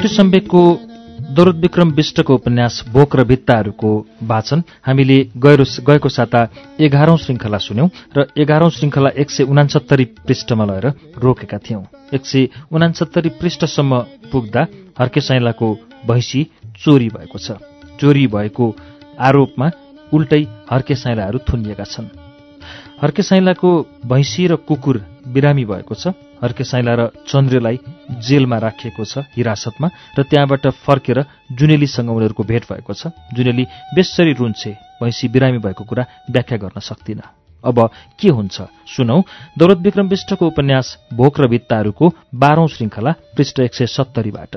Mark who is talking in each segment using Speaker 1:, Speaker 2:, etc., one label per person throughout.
Speaker 1: श्रुति सम्वेकको विक्रम विष्टको उपन्यास भोक र भित्ताहरूको वाचन हामीले गएको साता एघारौं श्रृङ्खला सुन्यौं र एघारौं श्रृङ्खला एक सय उनासत्तरी पृष्ठमा लगेर रोकेका थियौं। एक सय उनासत्तरी पृष्ठसम्म पुग्दा हर्के साइलाको भैँसी चोरी भएको छ। चोरी भएको आरोपमा उल्टै हर्के साइलाहरू थुनिएका छन्। हर्के साइलाको भैँसी र कुकुर बिरामी भएको छ। हर्के साइला र चन्द्रलाई जेलमा राखिएको छ हिरासतमा र त्यहाँबाट फर्केर जुनेलीसँग उनीहरूको भेट भएको छ। जुनेली बेसरी रुन्छे भैँसी बिरामी भएको कुरा व्याख्या गर्न सक्दिन। अब के हुन्छ? सुनौ दौलत विक्रम विष्टको उपन्यास भोक र भित्ताहरूको बाह्रौं श्रृङ्खला पृष्ठ एक सय सत्तरीबाट।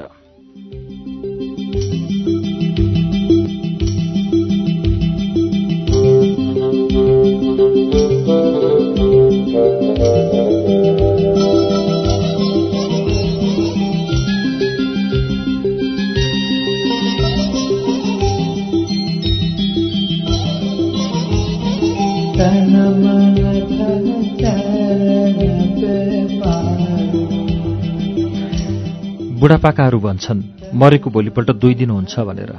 Speaker 1: बुढापाकाहरू भन्छन् मरेको भोलिपल्ट दुई दिन हुन्छ भनेर।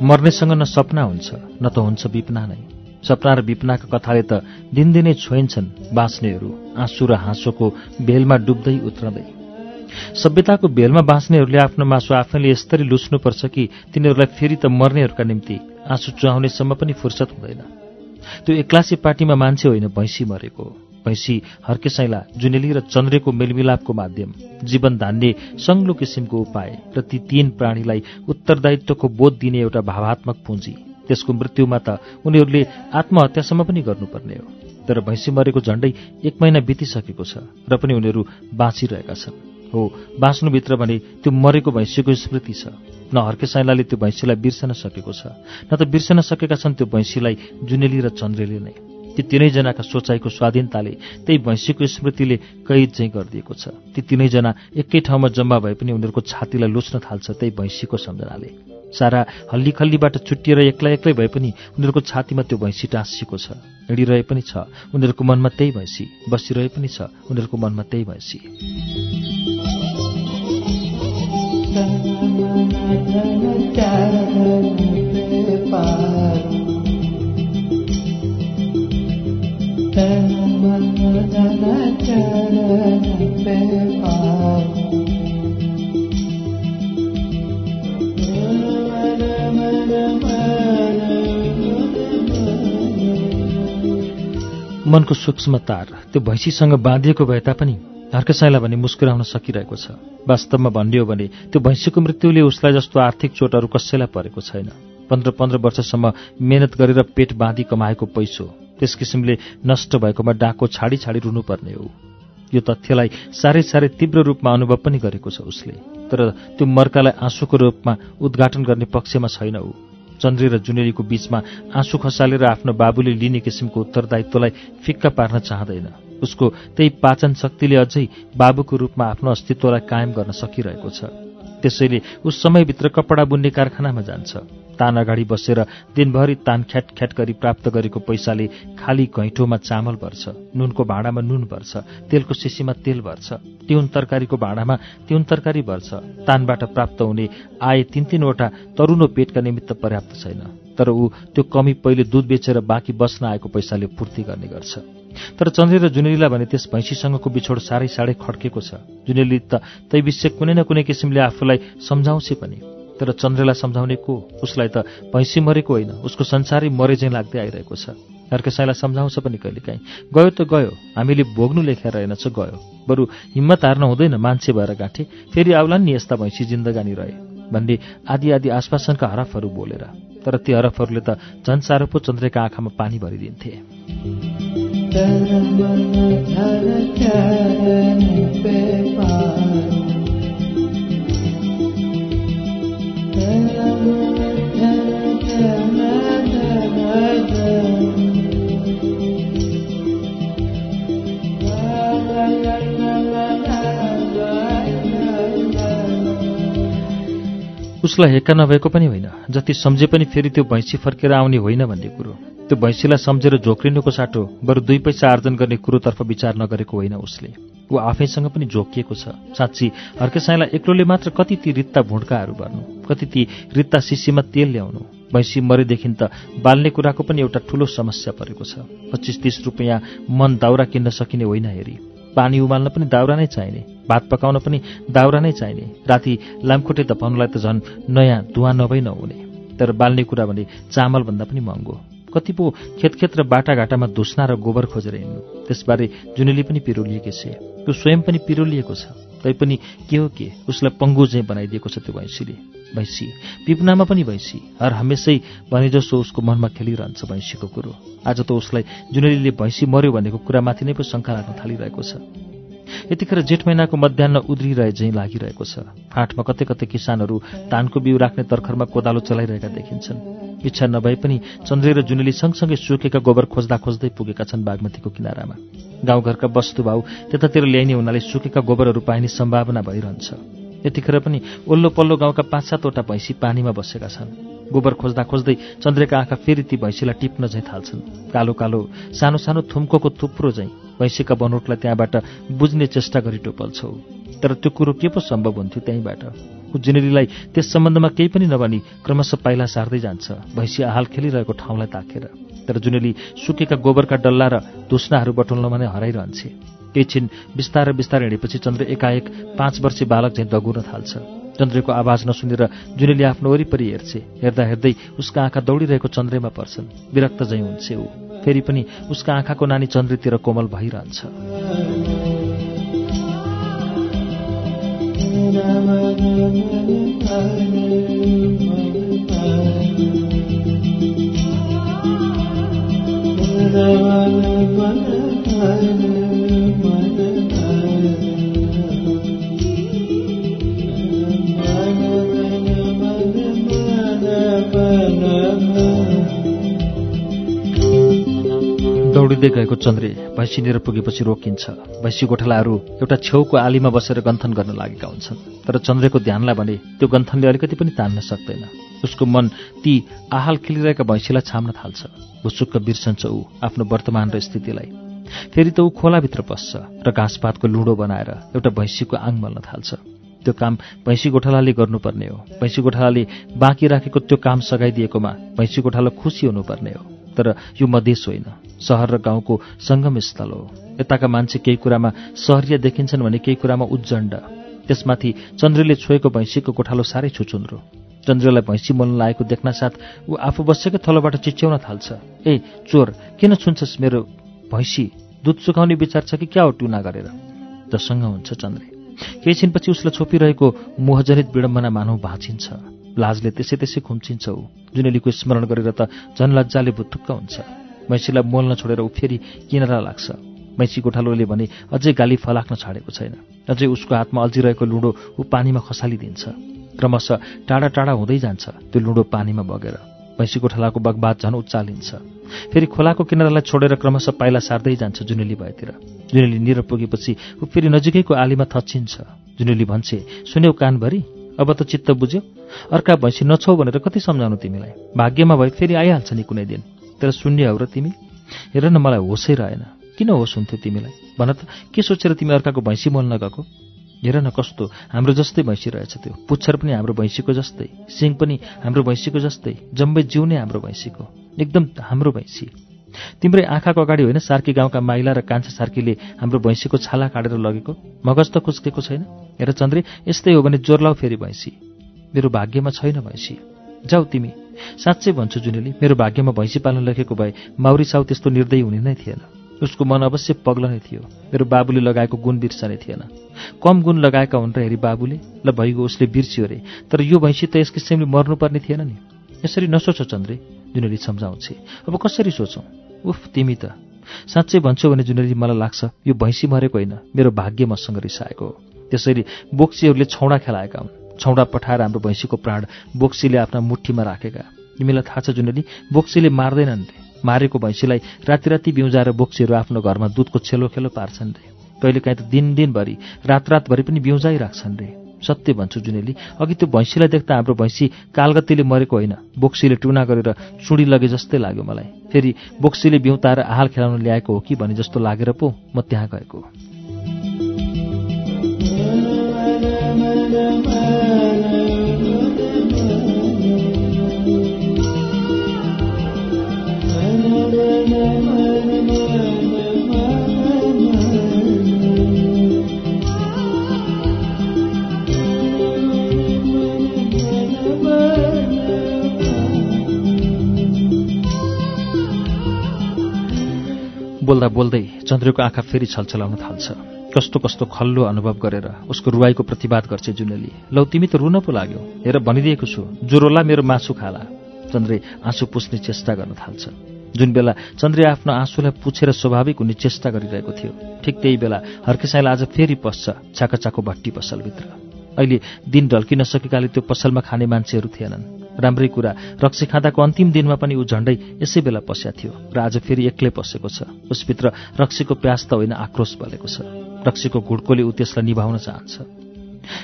Speaker 1: मर्नेसँग न सपना हुन्छ न त हुन्छ विपना नै। सपना र विपनाका कथाले त दिनदिनै छोइन्छन् बाँच्नेहरू आँसु र हाँसोको बेलमा डुब्दै उत्रँदै। सभ्यताको बेलमा बाँच्नेहरूले आफ्नो मासु आफैले यसरी लुच्नुपर्छ कि तिनीहरूलाई फेरि त मर्नेहरूका निम्ति आँसु चुहाउनेसम्म पनि फुर्सद हुँदैन। त्यो एक्लासी पार्टीमा मान्छे होइन भैँसी मरेको। भैँसी हर्के साइला जुनेली र चन्द्रेको मेलमिलापको माध्यम जीवन धान्ने सङ्लो किसिमको उपाय र ती तीन प्राणीलाई उत्तरदायित्वको बोध दिने एउटा भावात्मक पुँजी। त्यसको मृत्युमा त उनीहरूले आत्महत्यासम्म पनि गर्नुपर्ने हो। तर भैँसी मरेको झण्डै एक महिना बितिसकेको छ र पनि उनीहरू बाँचिरहेका छन्। हो बाँच्नुभित्र भने त्यो मरेको भैँसीको स्मृति छ। न हर्के साइलाले त्यो भैँसीलाई बिर्सन सकेको छ न त बिर्सन सकेका छन् त्यो भैँसीलाई जुनेली र चन्द्रेले नै। ती तिनैजनाका सोचाइको स्वाधीनताले त्यही भैँसीको स्मृतिले कैद चाहिँ गरिदिएको छ ती तिनैजना एकै ठाउँमा जम्मा भए पनि उनीहरूको छातीलाई लुच्न थाल्छ त्यही भैँसीको सम्झनाले सारा हल्ली खल्लीबाट छुट्टिएर एक्लै एक्लै भए पनि उनीहरूको छातीमा त्यो भैँसी टाँसिएको छ हिँडिरहे पनि छ उनीहरूको मनमा त्यही भैँसी बसिरहे पनि छ उनीहरूको मनमा त्यही भैँसी मनको सूक्ष्म तार त्यो भैँसीसँग बाँधिएको भए तापनि हर्कसाईलाई भने मुस्कुराउन सकिरहेको छ। वास्तवमा भन्ने हो भने त्यो भैँसीको मृत्युले उसलाई जस्तो आर्थिक चोटहरू कसैलाई परेको छैन। पन्ध्र पन्ध्र वर्षसम्म मेहनत गरेर पेट बाँधी कमाएको पैसो त्यस किसिमले नष्ट भएकोमा डाको छाडी छाडी रुनुपर्ने हो। यो तथ्यलाई साह्रै साह्रै तीव्र रूपमा अनुभव पनि गरेको छ उसले। तर त्यो मर्कालाई आँसुको रूपमा उद्घाटन गर्ने पक्षमा छैन ऊ। चन्द्रे र जुनेलीको बीचमा आँसु खसालेर आफ्नो बाबुले लिने किसिमको उत्तरदायित्वलाई फिक्का पार्न चाहँदैन। उसको त्यही पाचन शक्तिले अझै बाबुको रूपमा आफ्नो अस्तित्वलाई कायम गर्न सकिरहेको छ। त्यसैले उस समयभित्र कपडा बुन्ने कारखानामा जान्छ। तान अगाडि बसेर दिनभरि तान ख्याट ख्याट गरी प्राप्त गरेको पैसाले खाली घैँठोमा चामल भर्छ नुनको भाँडामा नुन भर्छ तेलको सिसीमा तेल भर्छ तिउन तरकारीको भाँडामा तिउन तरकारी भर्छ। तानबाट प्राप्त हुने आय तिन तिनवटा तरुनो पेटका निमित्त पर्याप्त छैन तर ऊ त्यो कमी पहिले दुध बेचेर बाँकी बस्न आएको पैसाले पूर्ति गर्ने गर्छ। तर चन्द्रे र जुनेलीलाई भने त्यस भैँसीसँगको बिछोड साह्रै साह्रै खड्केको छ। जुनेली त तै विषय कुनै न कुनै किसिमले आफूलाई सम्झाउँछ पनि। तर चन्द्रलाई सम्झाउने को? उसलाई त भैँसी मरेको होइन। उसको संसारै मरे चाहिँ लाग्दै आइरहेको छ। अर्कसाईलाई सम्झाउँछ पनि कहिलेकाहीँ। गयो त गयो। हामीले भोग्नु लेखेर रहेनछ गयो। बरु हिम्मत हार्न हुँदैन मान्छे भएर गाँठे। फेरि आउलान् नि यस्ता भैँसी जिन्दगानी रहे। भन्ने आदि आदि आश्वासनका हरफहरू बोलेर। तर ती हरफहरूले त झन् साह्रो पो चन्द्रका आँखामा पानी भरिदिन्थे। उसलाई हेक्का नभएको पनि होइन। जति सम्झे पनि फेरि त्यो भैँसी फर्केर आउने होइन भन्ने कुरो। त्यो भैँसीलाई सम्झेर झोक्रिनुको साटो बरु दुई पैसा आर्जन गर्ने कुरोतर्फ विचार नगरेको होइन उसले। ऊ आफैसँग पनि जोकिएको छ। साँच्ची हर्केसाईलाई एक्लोले मात्र कति ती रित्ता भुड्काहरू भर्नु कति ती रित्ता सिसीमा तेल ल्याउनु। भैँसी मरेदेखि त बाल्ने कुराको पनि एउटा ठूलो समस्या परेको छ। पच्चिस तिस रुपियाँ मन दाउरा किन्न सकिने होइन हेरी। पानी उमाल्न पनि दाउरा नै चाहिने भात पकाउन पनि दाउरा नै चाहिने। राति लामखुट्टे धपाउनलाई त झन् नयाँ धुवा नभई नहुने। तर बाल्ने कुरा भने चामलभन्दा पनि महँगो। कति पो खेतखेत र बाटाघाटामा धुस्ना र गोबर खोजेर हिँड्नु। त्यसबारे जुनेली पनि पिरोलिएकी छे। त्यो स्वयं पनि पिरोलिएको छ। तैपनि के हो के? उसलाई पङ्गु चाहिँ बनाइदिएको छ त्यो भैँसीले। भैँसी पिपनामा पनि भैँसी। हर हमेसै भने जसो उसको मनमा खेलिरहन्छ भैँसीको कुरो। आज त उसलाई जुनेलीले भैँसी मर्यो भनेको कुरामाथि नै पो शङ्का लाग्न थालिरहेको छ। यतिखेर जेठ महिनाको मध्याह उद्रिरहे झैँ लागिरहेको छ। फाँटमा कतै कतै किसानहरू धानको बिउ राख्ने तर्खरमा कोदालो चलाइरहेका देखिन्छन्। इच्छा नभए पनि चन्द्रे र जुनेली सँगसँगै सुकेका गोबर खोज्दा खोज्दै पुगेका छन् बागमतीको किनारामा। गाउँघरका वस्तुभाउ त्यतातिर ल्याइने हुनाले सुकेका गोबरहरू पाइने सम्भावना भइरहन्छ। यतिखेर पनि ओल्लो पल्लो गाउँका पाँच सातवटा भैँसी पानीमा बसेका छन्। गोबर खोज्दा खोज्दै चन्द्रेका आँखा फेरि ती भैँसीलाई टिप्न झैँ थाल्छन्। कालो कालो सानो सानो थुम्कोको थुप्रो झैँ भैँसीका बनोटलाई त्यहाँबाट बुझ्ने चेष्टा गरी टोपल्छौ। तर त्यो कुरो के पो सम्भव हुन्थ्यो त्यहीँबाट? जिनेरीलाई त्यस सम्बन्धमा केही पनि नभनी क्रमशः पाइला सार्दै जान्छ भैँसी आहाल खेलिरहेको ठाउँलाई ताकेर। तर जुनेली सुकेका गोबरका डल्ला र धुस्नाहरू बटुल्नमा नै हराइरहन्छे। केही छिन बिस्तारै बिस्तारै हिँडेपछि चन्द्र एकाएक पाँच वर्षीय बालक चाहिँ दगुर्न थाल्छ। चन्द्रको आवाज नसुनेर जुनेली आफ्नो वरिपरि हेर्छे। हेर्दा हेर्दै उसका आँखा दौडिरहेको चन्द्रेमा पर्छन्। विरक्त झैँ हुन्छ ऊ। फेरि पनि उसका आँखाको नानी चन्द्रतिर कोमल भइरहन्छ दौडिँदै गएको चन्द्रे भैँसीनिर पुगेपछि रोकिन्छ। भैँसी गोठालाहरू एउटा छेउको आलीमा बसेर गन्थन गर्न लागेका हुन्छन्। तर चन्द्रेको ध्यानलाई भने त्यो गन्थनले अलिकति पनि तान्न सक्दैन। उसको मन ती आहाल खेलिरहेका भैँसीलाई छाम्न थाल्छ। भुसुक्क बिर्सन्छ ऊ आफ्नो वर्तमान र स्थितिलाई। फेरि त ऊ खोलाभित्र पस्छ र घाँसपातको लुडो बनाएर एउटा भैँसीको आङ मल्न थाल्छ। त्यो काम भैँसी गोठालाले गर्नुपर्ने हो। भैँसी गोठालाले बाँकी राखेको त्यो काम सघाइदिएकोमा भैँसी गोठाला खुसी हुनुपर्ने हो। तर यो मधेस होइन। सहर र गाउँको सङ्गम स्थल हो। यताका मान्छे केही कुरामा सहरिया देखिन्छन् भने केही कुरामा उज्जण्ड। त्यसमाथि चन्द्रले छोएको भैँसीको गोठालो साह्रै छुचुन्द्रो चन्द्रलाई भैँसी मोल्न लागेको देख्न साथ ऊ आफू बसेकै थलोबाट चिच्याउन थाल्छ। ए चोर किन छुन्छस् मेरो भैँसी? दुध सुकाउने विचार छ कि क्या हो ट्युना गरेर? जसँग हुन्छ चन्द्रे। केही छिनपछि उसलाई छोपिरहेको मोहजनित विडम्बना मानव भाँचिन्छ। लाजले त्यसै त्यसै खुम्चिन्छ ऊ। जुनेलीको स्मरण गरेर त झन लज्जाले भुत्थुक्क हुन्छ। मैँसीलाई मोल्न छोडेर ऊ फेरि किनारा लाग्छ? मैँसी गोठालोले भने अझै गाली फलाक्न छाडेको छैन। अझै उसको हातमा अल्झिरहेको लुडो ऊ पानीमा खसालिदिन्छ। क्रमशः टाढा टाढा हुँदै जान्छ त्यो लुडो पानीमा बगेर। भैँसी गोठालाको बगबात झन् उचालिन्छ फेरि खोलाको किनारालाई छोडेर क्रमशः पाइला सार्दै जान्छ जुनेली भएतिर। जुनेली निर पुगेपछि ऊ फेरि नजिकैको आलीमा थच्चिन्छ जुनेली भन्छे सुन्यौ कानभरि? अब त चित्त बुझ्यो। अर्का भैँसी नछौ भनेर कति सम्झाउनु तिमीलाई? भाग्यमा भए फेरि आइहाल्छ नि कुनै दिन। तर शून्य हो र तिमी? हेर न मलाई होसै रहेन किन होस हुन्थ्यो तिमीलाई? भन त के सोचेर तिमी अर्काको भैँसी मोल्न गएको हेर न कस्तो हाम्रो जस्तै भैँसी रहेछ त्यो। पुच्छर पनि हाम्रो भैँसीको जस्तै। सिङ पनि हाम्रो भैँसीको जस्तै। जम्बै जिउ नै हाम्रो भैँसीको। एकदम हाम्रो भैँसी। तिम्रै आँखाको अगाडि होइन सार्की गाउँका माइला र कान्छा सार्कीले हाम्रो भैँसीको छाला काटेर लगेको? मगज त खुस्केको छैन। हेर चन्द्रे यस्तै हो भने जोर लाउ फेरि भैँसी। मेरो भाग्यमा छैन भैँसी। जाऊ तिमी। साँच्चै भन्छु जुनेली मेरो भाग्यमा भैँसी पाल्न लेखेको भए माउरी साउ त्यस्तो निर्दय हुने नै थिएन। उसको मन अवश्य पग्ल नै थियो। मेरो बाबुले लगाएको गुण बिर्सने थिएन। कम गुण लगाएका हुन् र हेरी बाबुले ल भइगयो उसले बिर्सियो अरे तर यो भैँसी त यस किसिमले मर्नुपर्ने थिएन नि। यसरी नसोच चन्द्रे जुनेली सम्झाउँछे अब कसरी सोचौँ? उफ तिमी त। साँच्चै भन्छु भने जुनेली मलाई लाग्छ यो भैँसी मरेको होइन। मेरो भाग्य मसँग रिसाएको हो। त्यसरी बोक्सीहरूले छौडा खेलाएका हुन्। छौडा पठाएर हाम्रो भैँसीको प्राण बोक्सीले आफ्ना मुठीमा राखेका। तिमीलाई थाहा छ जुनेली बोक्सीले मार्दैनन् रे। मारेको भैँसीलाई राति राति बिउजाएर बोक्सीहरू आफ्नो घरमा दुधको छेलो खेलो पार्छन् रे। कहिलेकाहीँ त दिन दिनभरि रात रातभरि पनि बिउजाइराख्छन् रे। सत्य भन्छु जुनेली अघि त्यो भैँसीलाई देख्दा हाम्रो भैँसी कालगतीले मरेको होइन। बोक्सीले टुना गरेर चुडी लगे जस्तै लाग्यो मलाई। फेरि बोक्सीले बिउताएर आहाल खेलाउन ल्याएको हो कि भने जस्तो लागेर पो म त्यहाँ गएको। बोल्दा बोल्दै चन्द्रको आँखा फेरि छलछलाउन थाल्छ। कस्तो कस्तो खल्लो अनुभव गरेर उसको रुवाईको प्रतिवाद गर्छ जुनेली। लौ तिमी त रुन पो लाग्यो। हेर भनिदिएको छु ज्वरोला मेरो मासु खाला। चन्द्रे आँसु पुस्ने चेष्टा गर्न थाल्छ। जुन बेला चन्द्रे आफ्नो आँसुलाई पुछेर स्वाभाविक हुने चेष्टा गरिरहेको थियो ठिक त्यही बेला हर्केसाईलाई आज फेरि पस्छ चाकाचाको भट्टी पसलभित्र। अहिले दिन ढल्किन सकेकाले त्यो पसलमा खाने मान्छेहरू थिएनन्। राम्रै कुरा रक्सी खाँदाको अन्तिम दिनमा पनि ऊ झण्डै यसै बेला पस्या थियो र आज फेरि एक्लै पसेको छ। उसभित्र रक्सीको प्यास त होइन आक्रोश बलेको छ। रक्सीको घुड्कोले ऊ त्यसलाई निभाउन चाहन्छ।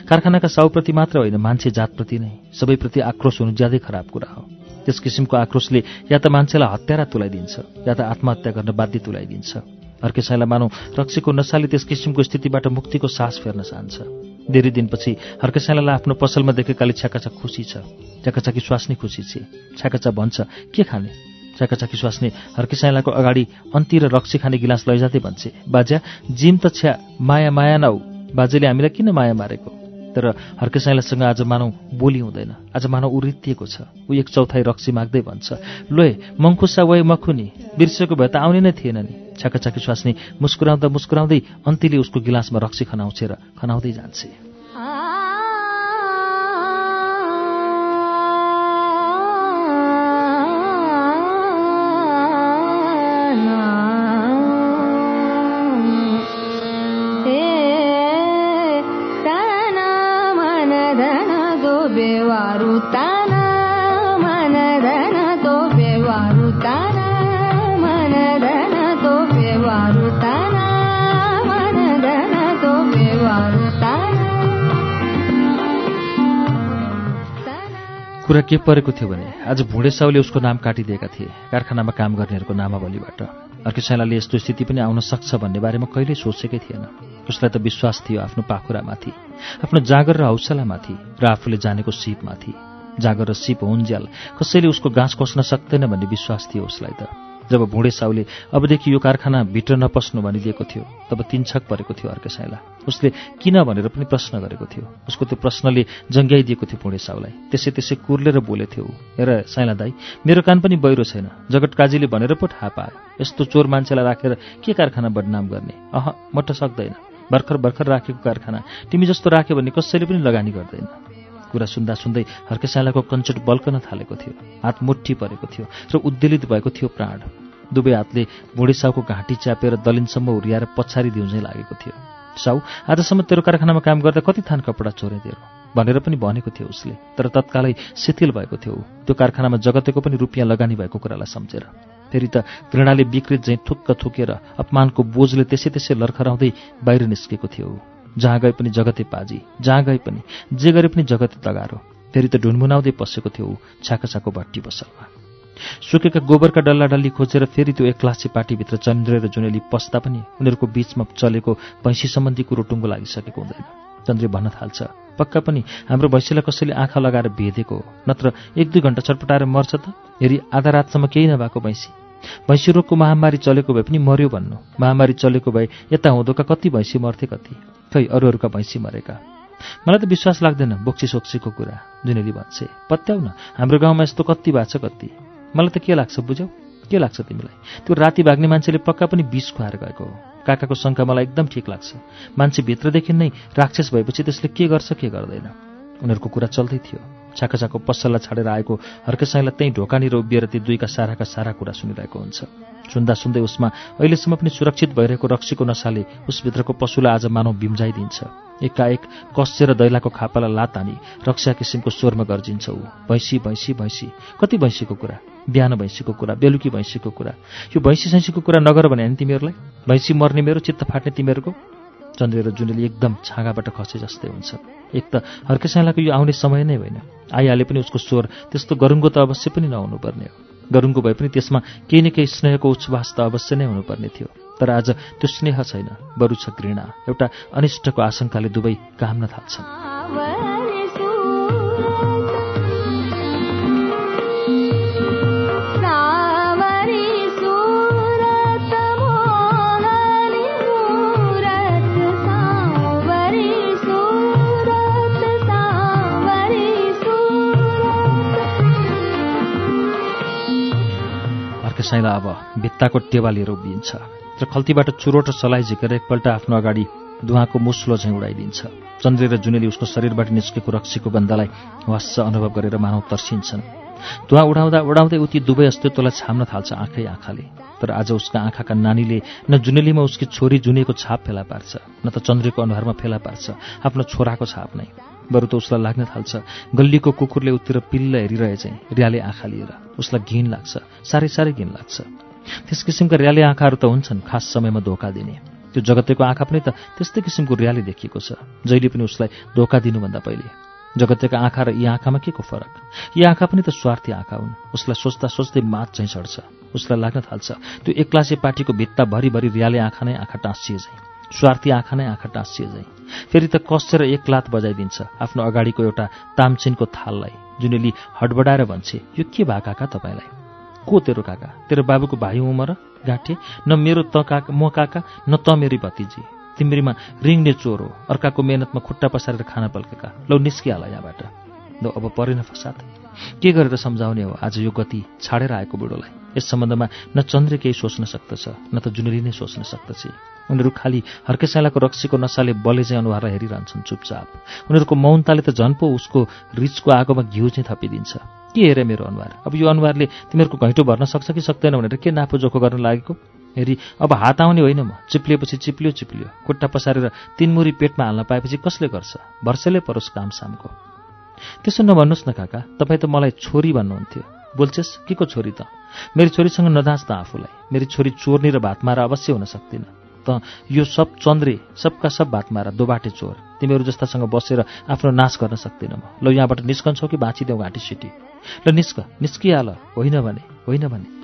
Speaker 1: कारखानाका साउप्रति मात्र होइन मान्छे जातप्रति नै। सबैप्रति आक्रोश हुनु ज्यादै खराब कुरा हो। त्यस किसिमको आक्रोशले या त मान्छेलाई हत्यारा तुलाइदिन्छ या त आत्महत्या गर्न बाध्य तुलाइदिन्छ। अर्कै साइलाई मानौ रक्सीको नसाले त्यस किसिमको स्थितिबाट मुक्तिको सास फेर्न चाहन्छ। धेरै दिनपछि हर्केसाइलालाई आफ्नो पसलमा देखेकाले छ्याकाछा खुसी छ। छ्याकाछाकी स्वास्नी खुसी छ। छ्याकाछा भन्छ के खाने? छ्याकाछाकी स्वास्नी हर्केसाइलाको अगाडि अन्तिर रक्सी खाने गिलास लैजाँदै भन्छे। बाज्या जिम त छ्या माया माया नौ बाजेले हामीलाई किन माया मारेको? तर हर्केसाइलासँग आज मानौ बोली हुँदैन। आज मानौ ऊ छ। ऊ एक चौथाइ रक्सी माग्दै भन्छ। लोए मङ्खुसा वै मखुनी बिर्सेको भए त आउने नै थिएन नि। छाकाछाकी स्वास्नी मुस्कुराउँदा मुस्कुराउँदै अन्तिले उसको गिलासमा रक्सी खनाउँछे र खनाउँदै जान्छे। कुरा के परेको थियो भने आज भुँडे साउले उसको नाम काटिदिएका थिए। कारखानामा काम गर्नेहरूको नामावलीबाट। अर्किसाइलाले यस्तो स्थिति पनि आउन सक्छ भन्ने बारेमा कहिल्यै सोचेकै थिएन। उसलाई त विश्वास थियो आफ्नो पाखुरामाथि आफ्नो जागर र हौसलामाथि र आफूले जानेको सिपमाथि। जागर र सिप हुन्ज्याल कसैले उसको गाँस कस्न सक्दैन भन्ने विश्वास थियो उसलाई त। जब भुँडे साउले अबदेखि यो कारखाना भित्र नपस्नु भनिदिएको थियो तब तिनछक परेको थियो अर्के साइला उसले किन भनेर पनि प्रश्न गरेको थियो। उसको त्यो प्रश्नले जङ्ग्याइदिएको थियो भुँडे साउलाई त्यसै त्यसै कुर्लेर बोलेथ्यो हेर साइला दाई मेरो कान पनि बहिरो छैन। जगत काजीले भनेर पो थाहा पायो। यस्तो चोर मान्छेलाई राखेर के कारखाना बदनाम गर्ने? अह मट सक्दैन। भर्खर भर्खर राखेको कारखाना तिमी जस्तो राख्यो भने कसैले पनि लगानी गर्दैन। कुरा सुन्दा सुन्दै हर्केसालाको कञ्चट बल्कन थालेको थियो। हात मुठी परेको थियो र उद्वेलित भएको थियो प्राण। दुवै हातले बुढी साउको घाँटी च्यापेर दलिनसम्म उर्याएर पछाडि दिउँझै लागेको थियो। साउ आजसम्म तेरो कारखानामा काम गर्दा कति थान कपडा चोरे तेरो? भनेर पनि भनेको थियो उसले तर तत्कालै शिथिल भएको थियो त्यो कारखानामा जगतेको पनि रुपियाँ लगानी भएको कुरालाई सम्झेर। फेरि त घृणाले विकृत झैँ थुक्क थुकेर अपमानको बोझले त्यसै त्यसै लर्खराउँदै बाहिर निस्केको थियो जहाँ गए पनि जगते पाजी जहाँ गए पनि जे गरे पनि जगते तगारो फेरि त ढुनमुनाउँदै पसेको थियो छाकाछाको भट्टी पसलमा सुकेका गोबरका डल्ला डल्ली खोजेर फेरि त्यो एक्लासी पार्टीभित्र चन्द्र र जुनेली पस्दा पनि उनीहरूको बीचमा चलेको भैँसी सम्बन्धी कुरो टुङ्गो लागिसकेको हुँदैन। चन्द्रे भन्न थाल्छ पक्का पनि हाम्रो भैँसीलाई कसैले आँखा लगाएर भेदेको हो? नत्र एक दुई घन्टा छटपटाएर मर्छ त? हेरी आधा रातसम्म केही नभएको भैँसी। भैँसी रोगको महामारी चलेको भए पनि मर्यो भन्नु। महामारी चलेको भए यता हुँदोका कति भैँसी मर्थे कति? खै अरूहरूका भैँसी मरेका? मलाई त विश्वास लाग्दैन बोक्सी सोक्सीको कुरा जुनेली भन्छे। पत्याउ न हाम्रो गाउँमा यस्तो कति भएको छ कति? मलाई त के लाग्छ बुझ्यौ? के लाग्छ तिमीलाई? त्यो राति भाग्ने मान्छेले पक्का पनि बिस खुवाएर गएको हो। काकाको शङ्का मलाई एकदम ठिक लाग्छ। मान्छे भित्रदेखि नै राक्षस भएपछि त्यसले के गर्छ के गर्दैन? उनीहरूको कुरा चल्दै थियो। छाकाछाको पसललाई छाडेर आएको हर्केसाईलाई त्यहीँ ढोकानिर उभिएर ती दुईका साराका सारा कुरा सुनिरहेको हुन्छ। सुन्दा सुन्दै उसमा अहिलेसम्म पनि सुरक्षित भइरहेको रक्सीको नसाले उसभित्रको पशुलाई आज मानव बिम्जाइदिन्छ। एकाएक कस्सेर दैलाको खापालाई लात हानी रक्षा किसिमको स्वरमा गर्जिन्छ ऊ। भैँसी भैँसी भैँसी। कति भैँसीको कुरा? बिहान भैँसीको कुरा बेलुकी भैँसीको कुरा। यो भैँसी सैँसीको कुरा नगर भने तिमीहरूलाई? भैँसी मर्ने मेरो चित्त फाट्ने तिमीहरूको? चन्द्रे र जुनेली एकदम छाँगाबाट खसे जस्तै हुन्छ। एक त हर्केसाइलाको यो आउने समय नै होइन। आइहाले पनि उसको स्वर त्यस्तो गरुङ्गो त अवश्य पनि नहुनुपर्ने हो। गरुङ्गो भए पनि त्यसमा केही न केही स्नेहको उच्छ्वास त अवश्य नै हुनुपर्ने थियो। तर आज त्यो स्नेह छैन बरु छ घृणा। एउटा अनिष्टको आशंकाले दुवै काम्न थाल्छन् साइला अब भित्ताको टेवा लिएर उभिन्छ र खल्तीबाट चुरोट सलाई झिकेर एकपल्ट आफ्नो अगाडि धुवाको मुस्लो झैँ उडाइदिन्छ। चन्द्रे र जुनेली उसको शरीरबाट निस्केको रक्सीको बन्दालाई वास्स अनुभव गरेर मानव तर्सिन्छन्। धुवा उडाउँदा उडाउँदै उति दुवै अस्तित्वलाई छाम्न थाल्छ आँखै आँखाले तर आज उसका आँखाका नानीले न जुनेलीमा उसकी छोरी जुनेको छाप फेला पार्छ न त चन्द्रेको अनुहारमा फेला पार्छ आफ्नो छोराको छाप नै। बरु त उसलाई लाग्न थाल्छ। गल्लीको कुकुरले उत्तिर पिल्ल चाहिँ रियाले आँखा लिएर। उसलाई घिन लाग्छ। साह्रै साह्रै घिन लाग्छ। त्यस किसिमका रियाले आँखाहरू त हुन्छन् खास समयमा धोका दिने। त्यो जगतेको आँखा पनि त त्यस्तै किसिमको रियाले देखिएको छ। जहिले पनि उसलाई धोका दिनुभन्दा पहिले। जगतेका आँखा र यी आँखामा के को फरक? यी आँखा पनि त स्वार्थी आँखा हुन्। उसलाई सोच्दा सोच्दै मात चाहिँ चढ्छ उसलाई लाग्न थाल्छ त्यो एक्लासे पार्टीको भित्ता भरिभरि रियाले आँखा नै आँखा टाँसिए चाहिँ। स्वार्थी आँखा नै आँखा टाँसिए झैँ। फेरि त कसेर एक लात बजाइदिन्छ आफ्नो अगाडिको एउटा तामचिनको थाललाई जुनेली हडबडाएर भन्छे यो के भा काका तपाईँलाई? को तेरो काका? तेरो बाबुको भाइ उमर गाँठे? न मेरो त काका म काका न त मेरी भतिजी। तिम्रीमा रिङ्ने चोर हो। अर्काको मेहनतमा खुट्टा पसारेर खाना पल्केका। लौ निस्किहाल यहाँबाट। ल अब परेन फसाद। के गरेर सम्झाउने हो? आज यो गति छाडेर आएको बुढोलाई। यस सम्बन्धमा न चन्द्र केही सोच्न सक्दछ न त जुनेली नै सोच्न सक्दछ। उनीहरू खालि हर्केसालाको रक्सीको नसाले बले चाहिँ अनुहारलाई हेरिरहन्छन् चुपचाप। उनीहरूको मौनताले त झन् पो उसको रिचको आगोमा घिउ चाहिँ थपिदिन्छ। के हेरे मेरो अनुहार? अब यो अनुहारले तिमीहरूको घैँटो भर्न सक्छ कि सक्दैन भनेर के नापो जोखो गर्न लागेको? हेरी अब हात आउने होइन म। चिप्लिएपछि चिप्लियो चिप्लियो। खुट्टा पसारेर तिनमुरी पेटमा हाल्न पाएपछि कसले गर्छ? वर्षेले परोस् काम सामको। त्यसो नभन्नुहोस् न काका तपाईँ त मलाई छोरी भन्नुहुन्थ्यो। बोल्छेस् के छोरी त? मेरी छोरीसँग नदाँच त आफूलाई। मेरी छोरी चोर्नी र भात मार अवश्य हुन सक्दिनँ। त यो सब चन्द्रे सबका सब भात मारा दोबाटे चोर। तिमीहरू जस्तासँग बसेर आफ्नो नाश गर्न सक्दिनँ म। ल यहाँबाट निस्कन्छौ कि बाँचिदेऊ घाँटी सिटी? ल निस्क निस्किहाल। होइन भने होइन भने।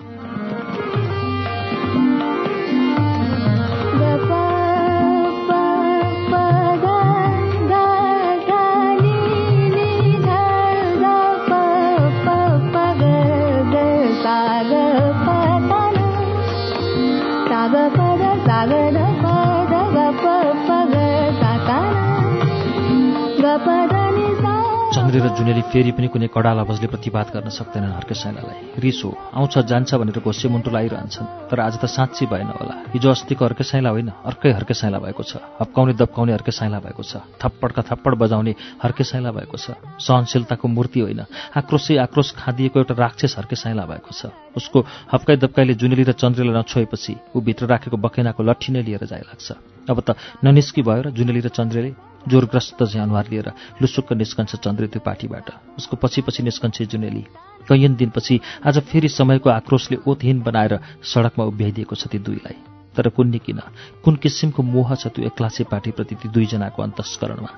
Speaker 1: जुनेली फेरि पनि कुनै कडा लफजले प्रतिवाद गर्न सक्दैनन् हर्के साइलालाई रिस हो आउँछ जान्छ भनेर घोसे मुन्टो लगाइरहन्छन् तर आज त साँच्ची भएन होला। हिजो अस्तिको हर्के साइला होइन अर्कै हर्के साइला भएको छ। हप्काउने दप्काउने हर्के साइला भएको छ। थप्पडका थप्पड बजाउने हर्के साइला भएको छ। सहनशीलताको मूर्ति होइन। आक्रोशै आक्रोश खादिएको एउटा राक्षस हर्के साइला भएको छ। उसको हप्काई दप्काइले जुनेली र चन्द्रेलाई नछोएपछि ऊ भित्र राखेको बखेनाको लट्ठी नै लिएर जाइ लाग्छ अब त ननिस्की भयो र जुनेली र चन्द्रेले जोरग्रस्त चाहिँ अनुहार लिएर लुसुक्क निस्कन्छ चन्द्र पार्टीबाट। उसको पछि पछि निस्कन्छ जुनेली। कैयन दिनपछि आज फेरि समयको आक्रोशले ओतहीन बनाएर सडकमा उभ्याइदिएको छ ती दुईलाई। तर कुन्नी किन? कुन किसिमको मोह छ त्यो एक्लासे पार्टीप्रति ती दुईजनाको अन्तस्करणमा?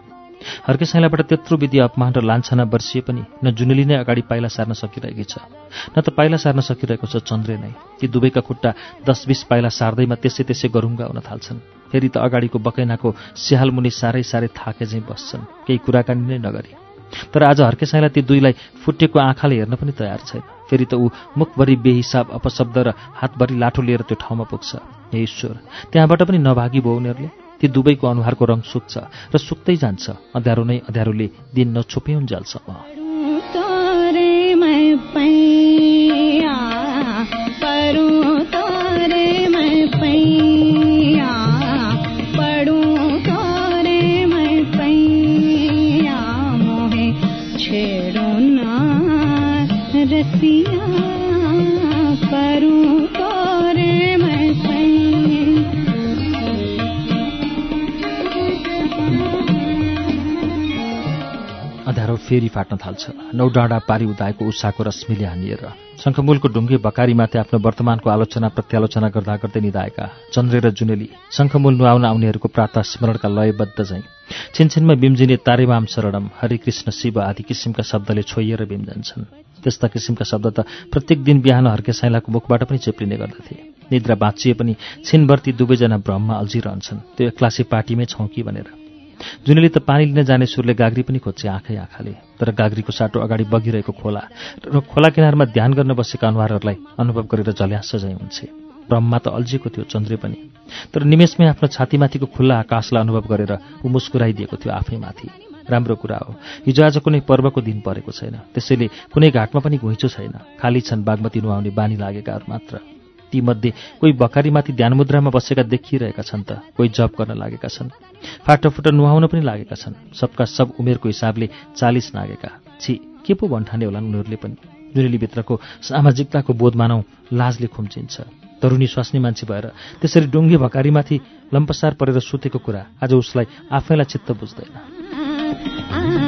Speaker 1: हर्के साइलाबाट त्यत्रो विधि अपमान र लान्छना बर्सिए पनि न जुनेली नै अगाडि पाइला सार्न सकिरहेकी छ न त पाइला सार्न सकिरहेको छ चन्द्रे नै। ती दुवैका खुट्टा दस बिस पाइला सार्दैमा त्यसै त्यसै गरुङ्गा हुन थाल्छन्। फेरि त अगाडिको बकैनाको स्याहालमुनि साह्रै साह्रै थाके चाहिँ बस्छन्। केही कुराकानी नै नगरी। तर आज हर्के साइला ती दुईलाई फुटेको आँखाले हेर्न पनि तयार छैन फेरि त ऊ मुखभरि बेहिसाब अपशब्द र हातभरि लाठो लिएर त्यो ठाउँमा पुग्छ। हे ईश्वर त्यहाँबाट पनि नभागी भयो उनीहरूले। ती दुवैको अनुहारको रङ सुक्छ र सुक्दै जान्छ। अँध्यारो नै अँध्यारोले दिन नछुप्याउन्जेलसम्म फेरि फाट्न थाल्छ। नौ डाँडा पारी उदाएको उषाको रश्मिले हानिएर। शङ्खमूलको ढुङ्गे बकारीमाथि आफ्नो वर्तमानको आलोचना प्रत्यालोचना गर्दा गर्दै निधाएका चन्द्रे र जुनेली शङ्खमूल नुहाउन आउनेहरूको प्रातः स्मरणका लयबद्ध झैँ। छिनछिनमा बिम्जिने तारेमाम शरणम हरिकृष्ण शिव आदि किसिमका शब्दले छोइएर बिम्जन्छन् त्यस्ता किसिमका शब्द त प्रत्येक दिन बिहान हर्के साइलाको मुखबाट पनि चेप्लिने गर्दथे। निद्रा बाँचिए पनि छिनभर ती दुवैजना भ्रममा अल्झिरहन्छन्। त्यो एक्लासी पार्टीमै छौँ कि भनेर जुनेली त पानी लिन जाने सुरले गाग्री पनि खोज्छे आँखै आँखाले। तर गाग्रीको साटो अगाडि बगिरहेको खोला र खोला किनारमा ध्यान गर्न बसेका अनुहारहरूलाई अनुभव गरेर झल्यास झैँ हुन्छे। ब्रह्मा त अल्झिएको थियो चन्द्रे पनि। तर निमेषमै आफ्नो छातीमाथिको खुल्ला आकाशलाई अनुभव गरेर ऊ मुस्कुराइदिएको थियो आफैमाथि राम्रो कुरा हो। हिजो आज कुनै पर्वको दिन परेको छैन। त्यसैले कुनै घाटमा पनि घुइँचो छैन। खाली छन् बागमती नुहाउने बानी लागेकाहरू मात्र। तीमध्ये कोही बकारीमाथि ध्यानमुद्रामा बसेका देखिरहेका छन् त कोही जप गर्न लागेका छन् फाटोफुटो नुहाउन पनि लागेका छन् सबका सब उमेरको हिसाबले चालिस नागेका। छि के पो भन्ठाने होलान् उनीहरूले पनि? जुरेलीभित्रको सामाजिकताको बोध मानौ लाजले खुम्चिन्छ। तरुणी स्वास्नी मान्छे भएर त्यसरी डुङ्गे भकारीमाथि लम्पसार परेर सुतेको कुरा आज उसलाई आफैलाई चित्त बुझ्दैन।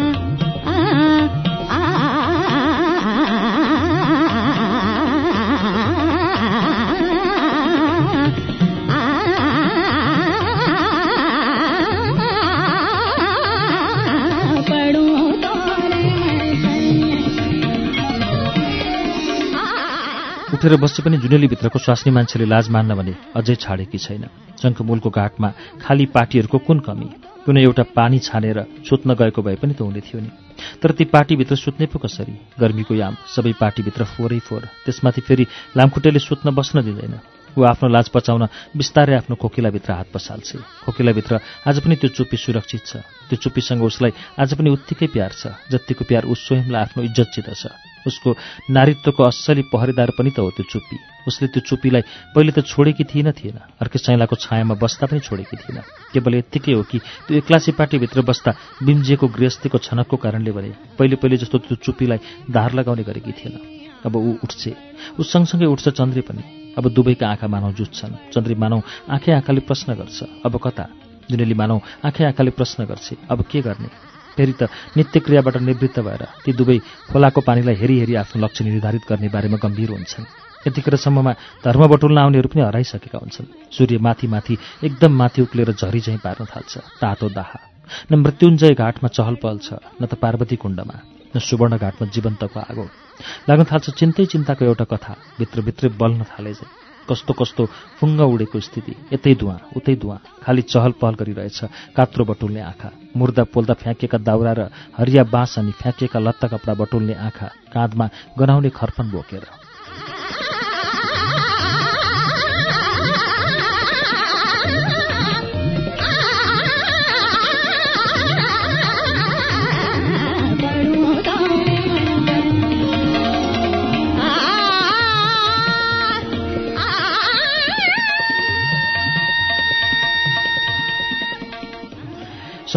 Speaker 1: उठेर बसे पनि जुनेलीभित्रको स्वास्नी मान्छेले लाज मान्न भने अझै छाडेकी छैन। शङ्खमूलको घाटमा खाली पार्टीहरूको कुन कमी? कुनै एउटा पानी छानेर सुत्न गएको भए पनि त हुने थियो नि। तर ती पार्टीभित्र सुत्ने पो कसरी? गर्मीको याम सबै पार्टीभित्र फोरै फोहोर त्यसमाथि फेरि लामखुट्टेले सुत्न बस्न दिँदैन। ऊ आफ्नो लाज पचाउन बिस्तारै आफ्नो खोकिलाभित्र हात पसाल्छे खोकिलाभित्र आज पनि त्यो चुप्पी सुरक्षित छ। त्यो चुप्पीसँग उसलाई आज पनि उत्तिकै प्यार छ। जतिको प्यार उस स्वयंलाई आफ्नो इज्जतसित छ। उसको नारीत्वको असली पहरेदार पनि त हो त्यो चुप्पी। उसले त्यो चुप्पीलाई पहिले त छोडेकी थिएन थिएन। अर्कै सैलाको छायामा बस्दा पनि छोडेकी थिएन। केवल यत्तिकै हो कि त्यो एक्लासी पार्टीभित्र बस्दा बिम्जिएको गृहस्थीको छनकको कारणले भने पहिले पहिले जस्तो त्यो चुप्पीलाई धार लगाउने गरेकी थिएन। अब ऊ उठ्छे। ऊ सँगसँगै उठ्छ चन्द्रे पनि। अब दुवैका आँखा मानव जुत्छन्। चन्द्री मानव आँखै आँखाले प्रश्न गर्छ अब कता? जुनेली मानव आँखै आँखाले प्रश्न गर्छ अब के गर्ने? फेरि त नित्य क्रियाबाट निवृत्त भएर ती दुवै खोलाको पानीलाई हेरी हेरी आफ्नो लक्ष्य निर्धारित गर्ने बारेमा गम्भीर हुन्छन्। यतिखेरसम्ममा धर्म बटुल्न आउनेहरू पनि हराइसकेका हुन्छन्। सूर्य माथि माथि एकदम माथि उक्लेर झरी झैँ पार्न थाल्छ तातो दाहा। न मृत्युञ्जय घाटमा चहल पहल छ न त पार्वती कुण्डमा। न सुवर्ण घाटमा जीवन्तको आगो। लाग्न थाल्छ चिन्तै चिन्ताको एउटा कथा भित्रभित्रै बल्न थाले चाहिँ कस्तो कस्तो फुङ्ग उडेको स्थिति। यतै धुवा उतै धुवा खालि चहल पहल गरिरहेछ। कात्रो बटुल्ने आँखा मुर्दा पोल्दा फ्याँकेका दाउरा र हरिया बाँस अनि फ्याँकेका लत्ता कपडा बटुल्ने आँखा काँधमा गनाउने खर्पन बोकेर।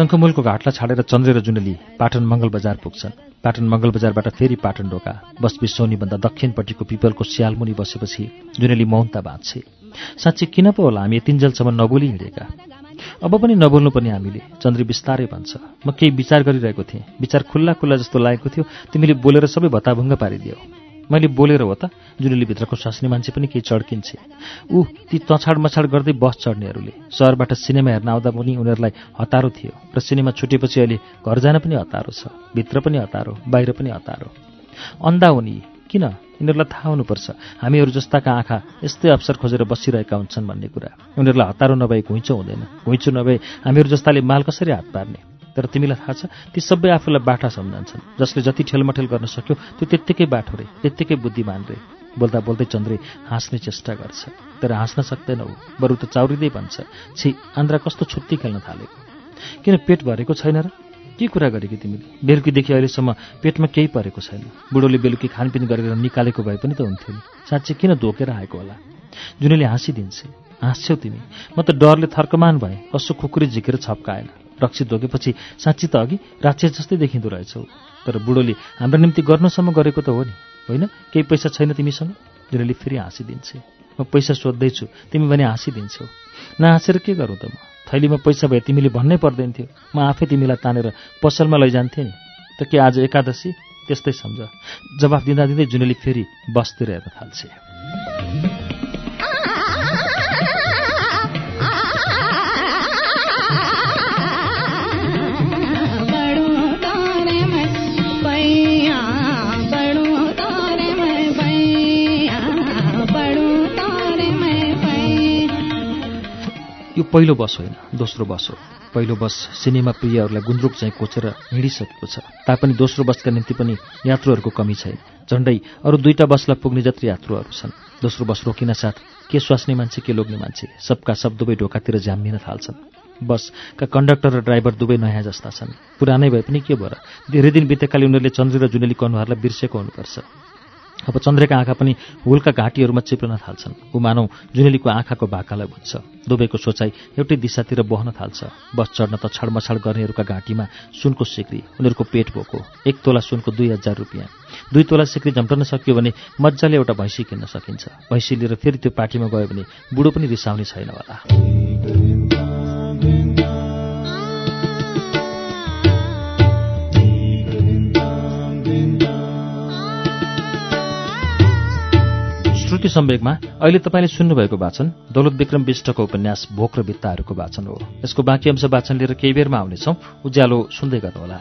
Speaker 1: शङ्खमूलको घाटलाई छाडेर चन्द्रे र जुनेली पाटन मङ्गल बजार पुग्छन् पाटन मङ्गल बजारबाट फेरि पाटन ढोका। बस बिसौनीभन्दा दक्षिणपट्टिको पिपलको स्यालमुनि बसेपछि जुनेली मौनता बाँच्छे साँच्ची किन पो होला हामी यतिन्जेलसम्म नबोली हिँडेका अब पनि नबोल्नु पनि हामीले। चन्द्री बिस्तारै भन्छ म केही विचार गरिरहेको थिएँ। विचार खुल्ला खुल्ला जस्तो लागेको थियो। तिमीले बोलेर सबै भत्ताभङ्ग पारिदियो। मैले बोलेर हो त जुनेली भित्रको स्वास्नी मान्छे पनि केही चड्किन्छे। ऊ ती तछाड मछाड गर्दै बस चढ्नेहरूले। सहरबाट सिनेमा हेर्न आउँदा पनि उनीहरूलाई हतारो थियो र सिनेमा छुटेपछि अहिले घर जान पनि हतारो छ भित्र पनि हतारो बाहिर पनि हतारो। अन्धा हुने किन? यिनीहरूलाई थाहा हुनुपर्छ। हामीहरू जस्ताका आँखा यस्तै अवसर खोजेर बसिरहेका हुन्छन् भन्ने कुरा। उनीहरूलाई हतारो नभए घुइँचो हुँदैन। घुइँचो नभए हामीहरू जस्ताले माल कसरी हात पार्ने? तर तिमीलाई थाहा छ ती सबै आफूलाई बाठा सम्झन्छन्। जसले जति ठेलमठेल गर्न सक्यो त्यो त्यत्तिकै बाठो रे त्यत्तिकै बुद्धिमान रे। बोल्दा बोल्दै चन्द्रे हाँस्ने चेष्टा गर्छ। तर हाँस्न सक्दैनौ बरु त चाउरिँदै भन्छ छि आन्द्रा कस्तो छुट्टी खेल्न थालेको। किन पेट भरेको छैन र? के कुरा गरेकी तिमीले? बेलुकीदेखि अहिलेसम्म पेटमा केही परेको छैन। बुढोले बेलुकी खानपिन गरेर निकालेको भए पनि त हुन्थ्यो नि। साँच्चै किन धोकेर आएको होला? जुनेले हाँसिदिन्छे। हाँस्छौ तिमी। म त डरले थर्कमान भएँ कसो खुकुरी झिकेर छप्काएन। रक्सी धोकेपछि साँच्ची त अघि राक्षस जस्तै देखिँदो रहेछौ। तर बुढोले हाम्रो निम्ति गर्नुसम्म गरेको त हो नि होइन? केही पैसा छैन तिमीसँग? जुनेली फेरि हाँसिदिन्छे। म पैसा सोध्दैछु तिमी भने हाँसिदिन्छौ। नहाँसेर के गरौँ त म? थैलीमा पैसा भए तिमीले भन्नै पर्दैन थियो म आफै तिमीलाई तानेर पसलमा लैजान्थेँ नि। त के आज एकादशी? त्यस्तै सम्झ। जवाफ दिँदा दिँदै जुनेली फेरि बसतिर हेर्न थाल्छे। यो पहिलो बस होइन दोस्रो बस हो। पहिलो बस सिनेमा प्रियहरूलाई गुन्द्रुक चाहिँ कोचेर हिँडिसकेको छ। तापनि दोस्रो बसका निम्ति पनि यात्रुहरूको कमी छैन। झण्डै अरू दुईटा बसलाई पुग्ने जति यात्रुहरू छन्। दोस्रो बस रोकिन साथ के स्वास्नी मान्छे के लोग्ने मान्छे सबका सब दुवै ढोकातिर झ्याम्मिन थाल्छन्। बसका कन्डक्टर र ड्राइभर दुवै नयाँ जस्ता छन्। पुरानै भए पनि के भएर धेरै दिन बितेकाले उनीहरूले चन्द्री र जुनेलीको अनुहारलाई बिर्सेको हुनुपर्छ। अब चन्द्रेका आँखा पनि हुलका घाँटीहरूमा चिप्लन थाल्छन्। ऊ मानौ जुनेलीको आँखाको भाकालाई बुझ्छ दुवैको सोचाइ एउटै दिशातिर बहन थाल्छ। बस चढ्न त छडमछाड गर्नेहरूका घाँटीमा सुनको सिक्री उनीहरूको पेट बोको। एक तोला सुनको दुई हजार रुपियाँ। दुई तोला सिक्री झम्टन सकियो भने मजाले एउटा भैँसी किन्न सकिन्छ। भैँसी लिएर फेरि त्यो पार्टीमा गयो भने बुढो पनि रिसाउने छैन होला। श्रुति सम्वेकमा अहिले तपाईँले सुन्नुभएको वाचन दौलत विक्रम विष्टको उपन्यास भोक र भित्ताहरूको वाचन हो। यसको बाँकी अंश वाचन लिएर केही बेरमा आउनेछौँ। उज्यालो सुन्दै गर्नुहोला।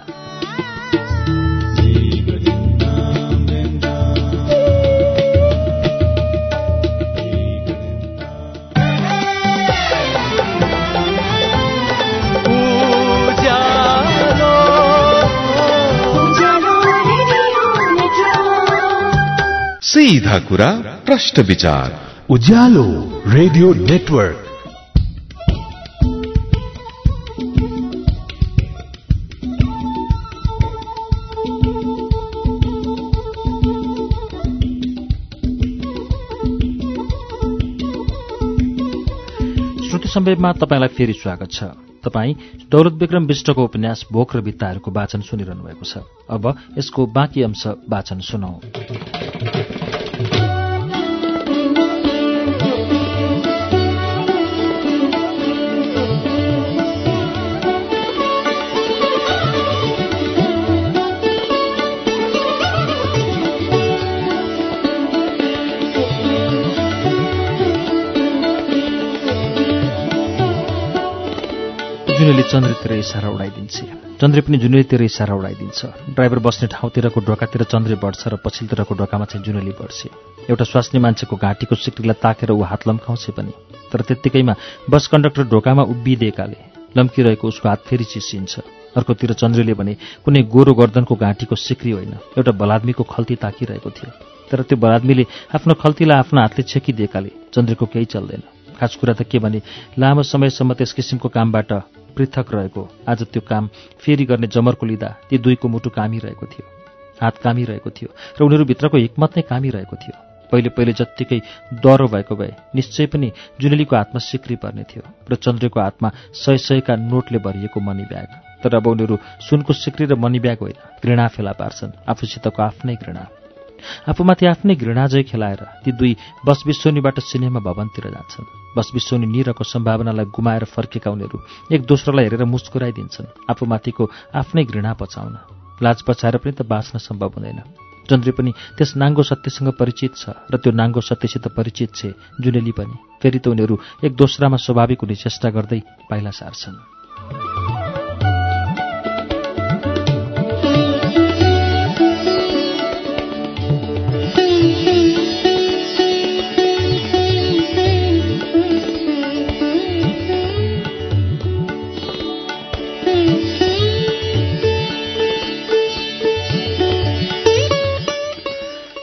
Speaker 2: सीधा कुरा प्रश्न विचार।
Speaker 3: उज्यालो रेडियो नेटवर्क।
Speaker 1: श्रुति सम्वेकमा तपाईँलाई फेरि स्वागत छ। तपाईँ दौलत विक्रम विष्टको उपन्यास भोक र भित्ताहरूको वाचन सुनिरहनु भएको छ। अब यसको बाँकी अंश वाचन सुनौ। जुनेली चन्द्रतिर इसारा उडाइदिन्छ। चन्द्रे पनि जुनेलीतिर इसारा उडाइदिन्छ। ड्राइभर बस्ने ठाउँतिरको ढोकातिर चन्द्रे बढ्छ र पछिल्लोतिरको ढोकामा चाहिँ जुनेली बढ्छ। एउटा स्वास्नी मान्छेको घाँटीको सिक्रीलाई ताकेर ऊ हात लम्काउँछ पनि। तर त्यत्तिकैमा बस कन्डक्टर ढोकामा उभिदिएकाले लम्किरहेको उसको हात फेरि चिसिन्छ। अर्कोतिर चन्द्रले भने कुनै गोरो गर्दनको घाँटीको सिक्री होइन। एउटा बलादमीको खल्ती ताकिरहेको थियो। तर त्यो बलादमीले आफ्नो खल्तीलाई आफ्नो हातले छेकिदिएकाले। चन्द्रको केही चल्दैन। खास कुरा त के भने लामो समयसम्म त्यस किसिमको कामबाट पृथक रहेको। आज त्यो काम फेरि गर्ने जमर्को लिँदा ती दुईको मुटु कामिरहेको थियो। हात कामिरहेको थियो र उनीहरूभित्रको हिक्मत नै कामिरहेको थियो। पहिले पहिले जत्तिकै डह्रो भएको भए निश्चय पनि जुनेलीको हातमा सिक्री पर्ने थियो र चन्द्रको हातमा सय सयका नोटले भरिएको मनी ब्याग। तर अब उनीहरू सुनको सिक्री र मनी ब्याग होइन घृणा फेला पार्छन् आफूसितको आफ्नै घृणा। आफूमाथि आफ्नै घृणाजय खेलाएर ती दुई बस बिस्वनीबाट सिनेमा भवनतिर जान्छन्। बस बिस्वनी निरको सम्भावनालाई गुमाएर फर्केका उनीहरू एक दोस्रोलाई हेरेर मुस्कुराइदिन्छन्। आफूमाथिको आफ्नै घृणा पचाउन। लाज पछाएर पनि त बाँच्न सम्भव हुँदैन। चन्द्री पनि त्यस नाङ्गो सत्यसँग परिचित छ र त्यो नाङ्गो सत्यसित परिचित छे जुनेली पनि। फेरि त उनीहरू एक दोस्रामा स्वाभाविक हुने चेष्टा गर्दै पाइला सार्छन्।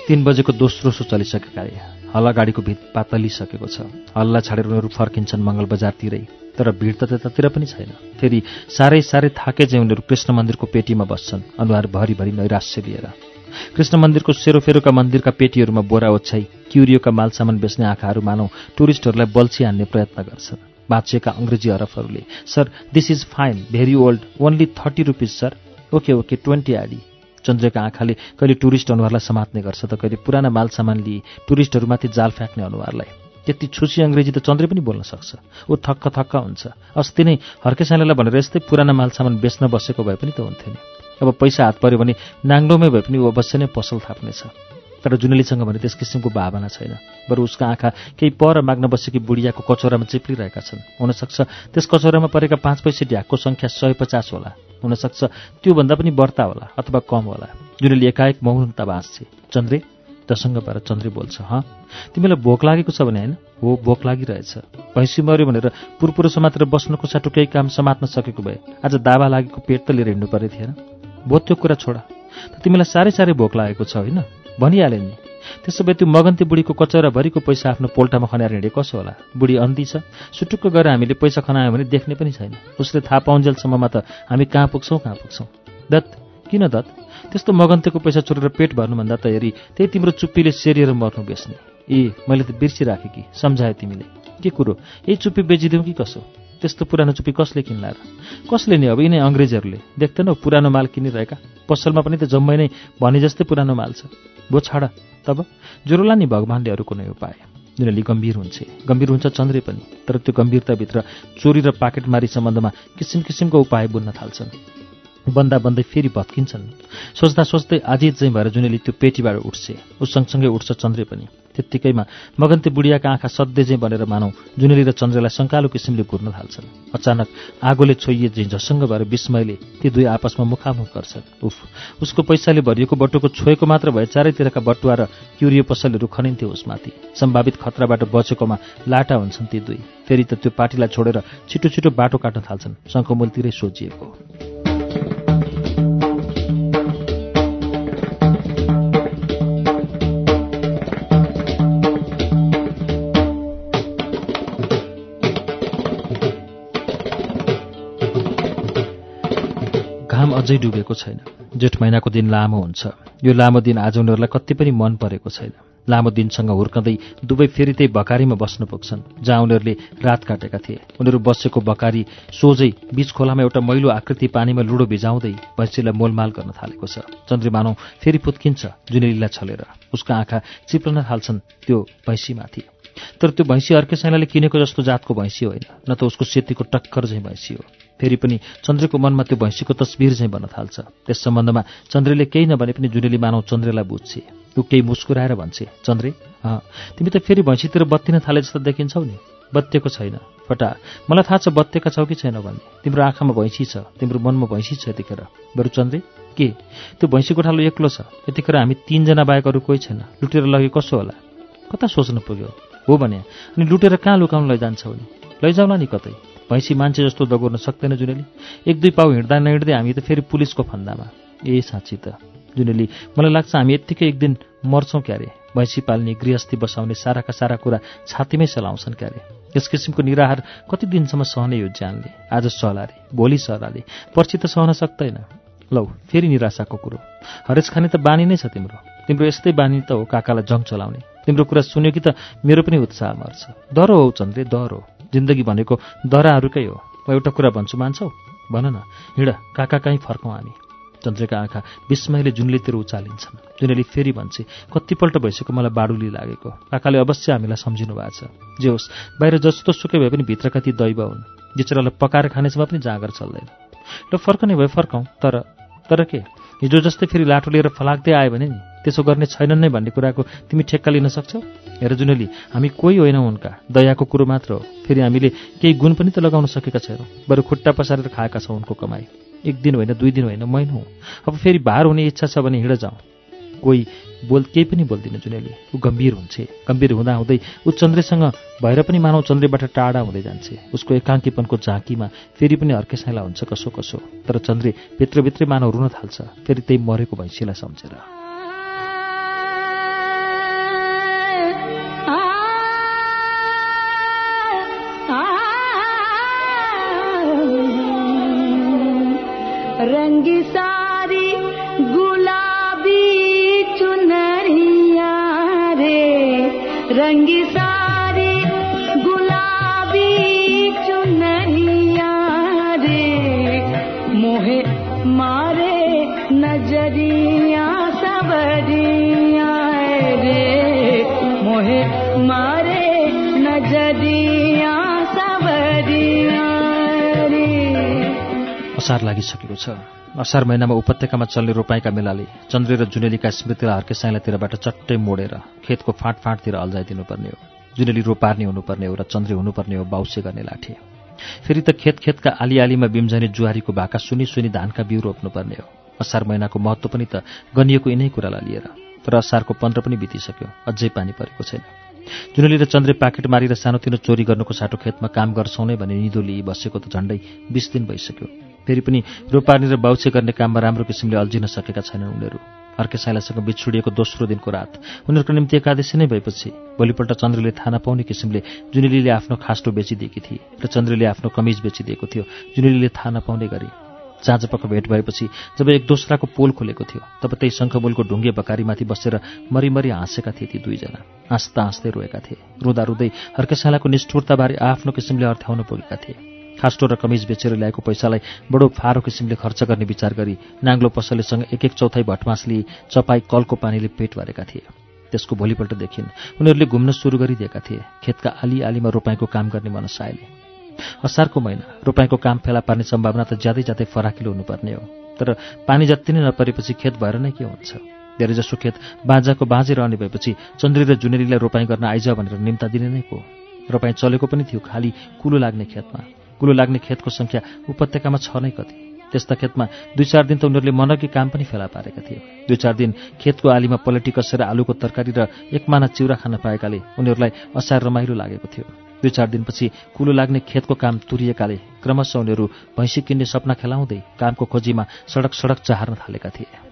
Speaker 1: तीन बजेको दोस्रो सो चलिसकेका हल्ला गाडीको भित पातलिसकेको छ। हल्ला छाडेर उनीहरू फर्किन्छन् मङ्गल बजारतिरै तर भिड त त्यतातिर पनि छैन। फेरि साह्रै साह्रै थाके चाहिँ उनीहरू कृष्ण मन्दिरको पेटीमा बस्छन्। अनुहार भरिभरि नैराश्य लिएर। कृष्ण मन्दिरको सेरोफेरोका मन्दिरका पेटीहरूमा बोरा ओछ्याई क्युरियोका मालसामान बेच्ने आँखाहरू मानौ टुरिस्टहरूलाई बल्छी हान्ने प्रयत्न गर्छन्। बाँचिएका अङ्ग्रेजी हरफहरूले sir this is fine very old only thirty rupees sir okay okay twenty आडी चन्द्रका आँखाले कहिले टुरिस्ट अनुहारलाई समात्ने गर्छ त कहिले पुराना माल सामान लिए टुरिस्टहरूमाथि जाल फ्याँक्ने अनुहारलाई। त्यति छुसी अङ्ग्रेजी त चन्द्रे पनि बोल्न सक्छ। ऊ थक्क थक्क हुन्छ। अस्ति नै हर्के साइनालाई भनेर यस्तै पुराना माल सामान बेच्न बसेको भए पनि त हुन्थ्यो नि। अब पैसा हात पर्यो भने नाङ्लोमै भए पनि ऊ अवश्य नै पसल थाप्नेछ। तर जुनेलीसँग भने त्यस किसिमको भावना छैन। बरु उसका आँखा केही पर माग्न बसेकी बुढियाको कचौरामा चिप्लिरहेका छन्। हुनसक्छ त्यस कचौरामा परेका पाँच पैसे ढ्याकको सङ्ख्या सय पचास होला। हुनसक्छ। त्योभन्दा पनि बढ्ता होला अथवा कम होला। जुनेली एकाएक मौनता बाँच्छे चन्द्रे जसँग भएर चन्द्रे बोल्छ हँ तिमीलाई भोक लागेको छ भने होइन? हो भोक लागिरहेछ। भैँसी मऱ्यो भनेर पुरपुरो समातेर बस्नुको साटो केही काम समात्न सकेको भए आज दावा लागेको पेट त लिएर हिँड्नु परे थिएन। भो त्यो कुरा छोडा। तिमीलाई साह्रै साह्रै भोक लागेको छ होइन? भनिहाले नि। त्यसो भए त्यो मगन्ती बुढीको कचौराभरिको पैसा आफ्नो पोल्टामा खनाएर हिँडे कसो होला? बुढी अन्धी छ। सुटुक्क गएर हामीले पैसा खनायो भने देख्ने पनि छैन। उसले थाहा पाउन्जेलसम्ममा त हामी कहाँ पुग्छौँ कहाँ पुग्छौँ? दत्त किन दत्त? त्यस्तो मगन्तेको पैसा चोरेर पेट भर्नुभन्दा त हेरी त्यही तिम्रो चुप्पीले सेरिएर मर्नु बेच्ने। ए मैले त बिर्सिराखेँ कि सम्झायो तिमीले। के कुरो? यही चुप्पी बेचिदिउँ कि कसो? त्यस्तो पुरानो चुप्पी कसले किन्ला र कसले नि अब? यिनै अङ्ग्रेजहरूले। देख्दैनौ पुरानो माल किनिरहेका? पसलमा पनि त जम्मै नै भने जस्तै पुरानो माल छ। भो छाड। तब ज्वरोला नि भगवान्ले अरू कुनै उपाय। जुनले गम्भीर हुन्छ। गम्भीर हुन्छ चन्द्रे पनि तर त्यो गम्भीरताभित्र चोरी र पाकेटमारी सम्बन्धमा किसिम किसिमको उपाय बुन्न थाल्छन्। बन्दा बन्दै फेरि भत्किन्छन्। सोच्दा सोच्दै आधी चाहिँ भएर जुनेली त्यो पेटीबाट उठ्छे। उस सँगसँगै उठ्छ चन्द्रे पनि। त्यत्तिकैमा मगन्ते बुढियाका आँखा चाहिँ बनेर मानौ। जुनेली र चन्द्रलाई सङ्कालो किसिमले घुर्न थाल्छन्। अचानक आगोले छोइए चाहिँ झसङ्ग भएर विस्मयले ती दुई आपसमा मुखामुख गर्छन्। उफ उसको पैसाले भरिएको बटुको छोएको मात्र भए चारैतिरका बटुवा र क्युरियो पसलहरू खनिन्थ्यो उसमाथि। सम्भावित खतराबाट बचेकोमा लाटा हुन्छन् ती दुई। फेरि त त्यो पार्टीलाई छोडेर छिटो छिटो बाटो काट्न थाल्छन्। शङ्खमूलतिरै सोचिएको। अझै डुबेको छैन। जेठ महिनाको दिन लामो हुन्छ। यो लामो दिन आज उनीहरूलाई कति पनि मन परेको छैन। लामो दिनसँग हुर्कँदै दुवै फेरि त्यही बकारीमा बस्न पुग्छन् जहाँ उनीहरूले रात काटेका थिए। उनीहरू बसेको बकारी सोझै बीच खोलामा एउटा मैलो आकृति पानीमा लुडो भिजाउँदै भैँसीलाई मोलमाल गर्न थालेको छ। चन्द्रमानौ फेरि पुत्किन्छ जुनेलीलाई छलेर। उसका आँखा चिप्लन थाल्छन् त्यो भैँसीमाथि। तर त्यो भैँसी अर्कै सैनाले किनेको जस्तो जातको भैँसी होइन न त उसको सेतीको टक्कर चाहिँ भैँसी हो। फेरि पनि चन्द्रको मनमा त्यो भैँसीको तस्बिर चाहिँ बन्न थाल्छ। त्यस सम्बन्धमा चन्द्रले केही नभने पनि जुनेली मानव चन्द्रलाई बुझ्छे। ऊ केही मुस्कुराएर भन्छे चन्द्रे तिमी त फेरि भैँसीतिर बत्तिन थाले जस्तो देखिन्छौ नि। बत्तिएको छैन। फटा मलाई थाहा छ बत्तेका छौ कि छैन भन्ने। तिम्रो आँखामा भैँसी छ तिम्रो मनमा भैँसी छ यतिखेर। बरु चन्द्रे के? त्यो भैँसी गोठालो एक्लो छ। यतिखेर हामी तिनजना बाहेक अरू कोही छैन। लुटेर लगे कसो होला? कता सोच्नु पुग्यो? हो भने अनि लुटेर कहाँ लुकाउनु लैजान्छौ नि? लैजाउला नि कतै? भैँसी मान्छे जस्तो दगोर्न सक्दैन जुनेली। एक दुई पाउ हिँड्दा नहिँड्दै हामी त फेरि पुलिसको फन्दामा। ए साँच्ची त। जुनेली मलाई लाग्छ हामी यत्तिकै एक दिन मर्छौँ क्यारे। भैँसी पाल्ने गृहस्थी बसाउने साराका सारा कुरा छातीमै चलाउँछन् क्यारे। यस किसिमको निराहार कति दिनसम्म सहने यो ज्यानले? आज सहलाले भोलि सहलाले। पर्सि त सहन सक्दैन। लौ फेरि निराशाको कुरो। हरेस खाने त बानी नै छ तिम्रो। तिम्रो यस्तै बानी त हो काकालाई जङ चलाउने। तिम्रो कुरा सुन्यो कि त मेरो पनि उत्साह मर्छ। डह्रो हो चन्द्रे डह्रो जिन्दगी भनेको दराहरूकै हो। म एउटा कुरा भन्छु मान्छौ? भन न हिँड काका कहीँ फर्कौँ हामी? चन्द्रका आँखा विस्मयले जुनलीतिर उचालिन्छन्। जुनेली फेरि भन्छे कतिपल्ट भइसक्यो मलाई बाडुली लागेको। काकाले अवश्य हामीलाई सम्झिनु भएको छ। जे होस् बाहिर जस्तो सुकै भए पनि भित्रका ती दैव हुन् जिचरालाई पकाएर खानेसम्म पनि जाँगर चल्दैन ल फर्कने भए फर्काउँ तर तर के? हिजो जस्तै फेरि लाठो लिएर फलाक्दै आयो भने नि। त्यसो गर्ने छैनन् नै भन्ने कुराको तिमी ठेक्का लिन सक्छौ? हेर जुनेली हामी कोही होइनौँ उनका। दयाको कुरो मात्र हो। फेरि हामीले केही गुण पनि त लगाउन सकेका छैनौँ। बरु खुट्टा पसारेर खाएका छौँ उनको कमाई। एक दिन होइन दुई दिन होइन महिनौ अब फेरि भार हुने इच्छा छ भने हिँड जाउँ। कोही बोल केही पनि बोल्दिनँ जुनेली। ऊ गम्भीर हुन्छ। गम्भीर हुँदा हुँदै ऊ चन्द्रेसँग भएर पनि मानव चन्द्रेबाट टाढा हुँदै जान्छे। उसको एकाङ्कीपनको झाँकीमा फेरि पनि अर्केसाइला हुन्छ कसो कसो। तर चन्द्रे भित्रभित्रै मानव रुन थाल्छ। फेरि त्यही मरेको भैँसीलाई सम्झेर।
Speaker 4: रंगी सारी गुलाबी चुनरिया रे। रंगी सारी गुलाबी चुनरिया रे। मोहे मारे नजरिया सबरिया रे। मोहे मारे नजरिया सबरिया
Speaker 1: असार लागिसकेको छ। असार महिनामा उपत्यकामा चल्ने रोपाइँका मेलाले चन्द्रे र जुनेलीका स्मृतिलाई हर्के साइलातिरबाट चट्टै मोडेर खेतको फाँट फाँटतिर अल्झाइदिनुपर्ने हो। जुनेली रोपार्ने हुनुपर्ने हो र चन्द्रे हुनुपर्ने हो बाउसे गर्ने लाठे। फेरि त खेत खेतका आली आलीमा बिम्झने जुहारीको भाका सुनि सुनि धानका बिउ रोप्नुपर्ने हो। असार महिनाको महत्त्व पनि त गनिएको यिनै कुरालाई लिएर तर असारको पन्ध्र पनि बितिसक्यो अझै पानी परेको छैन। जुनेली र चन्द्रे पाकेट मारेर सानोतिनो चोरी गर्नुको साटो खेतमा काम गर्छौँ नै भने निदो लिई बसेको त झण्डै बिस दिन भइसक्यो। फेरि पनि रोपार्ने र बाउछे गर्ने काममा राम्रो किसिमले अल्झिन सकेका छैनन् उनीहरू। अर्के साइलासँग बिछुडिएको दोस्रो दिनको रात। उनीहरूको निम्ति एकादशी नै भएपछि भोलिपल्ट चन्द्रले थाहा नपाउने किसिमले जुनेलीले आफ्नो खास्टो बेचिदिएकी थिए र चन्द्रले आफ्नो कमिज बेचिदिएको थियो जुनेलीले थाहा नपाउने गरी। चाँजपक्क भेट भएपछि जब एक दोस्राको पोल खोलेको थियो तब त्यही शङ्खबोलको ढुङ्गे बकारीमाथि बसेर मरिमरि हाँसेका थिए ती दुईजना। हाँस्दा हाँस्दै रोएका थिए। रुँदा रुँदै हर्केसालाको निष्ठुरताबारे आफ्नो किसिमले अर्थ्याउन पुगेका थिए। खास्टो र कमिज बेचेर ल्याएको पैसालाई बडो फारो किसिमले खर्च गर्ने विचार गरी नाङ्लो पसलेसँग एक एक चौथाइ भटमास लिई चपाई कलको पानीले पेट भरेका थिए। त्यसको भोलिपल्टदेखि उनीहरूले घुम्न सुरु गरिदिएका थिए। खेतका आली आलीमा रोपाइँको काम गर्ने मनसायले। असारको महिना रोपाइँको काम फेला पार्ने सम्भावना त ज्यादै ज्यादै फराकिलो हुनुपर्ने हो। तर पानी जति नै नपरेपछि खेत भएर नै के हुन्छ? धेरैजसो खेत बाजाको बाँझै रहने भएपछि चन्द्री र जुनेरीलाई रोपाइँ गर्न आइज भनेर निम्ता दिने नै को? रोपाइँ चलेको पनि थियो खाली कुलो लाग्ने खेतमा। कुलो लाग्ने खेतको सङ्ख्या उपत्यकामा छ नै कति। त्यस्ता खेतमा दुई चार दिन त उनीहरूले मनकी काम पनि फेला पारेका थिए। दुई चार दिन खेतको आलीमा पलेटी कसेर आलुको तरकारी र एकमाना चिउरा खान पाएकाले उनीहरूलाई असार रमाइलो लागेको थियो। दुई चार दिनपछि कुलो लाग्ने खेतको काम तुरिएकाले क्रमशः उनीहरू भैँसी किन्ने सपना खेलाउँदै कामको खोजीमा सडक सडक चाहर्न थालेका थिए।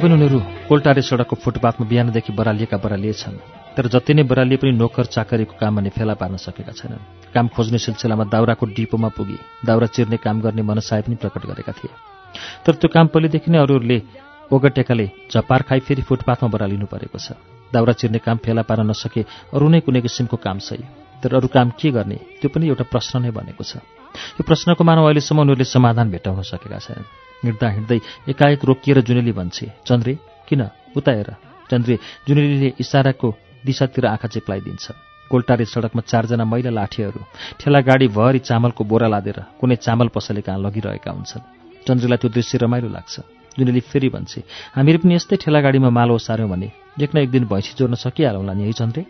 Speaker 1: पनि उनीहरू कोल्टारे सडकको फुटपाथमा बिहानदेखि बरालिएका बरालिए छन् तर जति नै बरालिए पनि नोकर चाकरीको काम भने फेला पार्न सकेका छैनन्। काम खोज्ने सिलसिलामा दाउराको डिपोमा पुगी दाउरा चिर्ने काम गर्ने मनसाय पनि प्रकट गरेका थिए। तर त्यो काम पहिलेदेखि नै अरूहरूले ओगटेकाले झपार खाई फेरि फुटपाथमा बरालिनु परेको छ। दाउरा चिर्ने काम फेला पार्न नसके अरू नै कुनै किसिमको काम सही। तर अरू काम के गर्ने त्यो पनि एउटा प्रश्न नै बनेको छ। यो प्रश्नको मानव अहिलेसम्म उनीहरूले समाधान भेटाउन सकेका छैनन्। हिँड्दा हिँड्दै एकाएक रोकिएर जुनेली भन्छे चन्द्रे किन? उता हेर चन्द्रे जुनेलीले इसाराको दिशातिर आँखा चिप्लाइदिन्छ। कोल्टारे सडकमा चारजना महिला लाठीहरू ठेला गाडी भरि चामलको बोरा लादेर कुनै चामल पसले कहाँ लगिरहेका हुन्छन्। चन्द्रलाई त्यो दृश्य रमाइलो लाग्छ। जुनेली फेरि भन्छे हामीहरू पनि यस्तै ठेला गाडीमा माल ओसार्यौँ भने एक न एक दिन भैँसी जोड्न सकिहालौँला नि है चन्द्रे?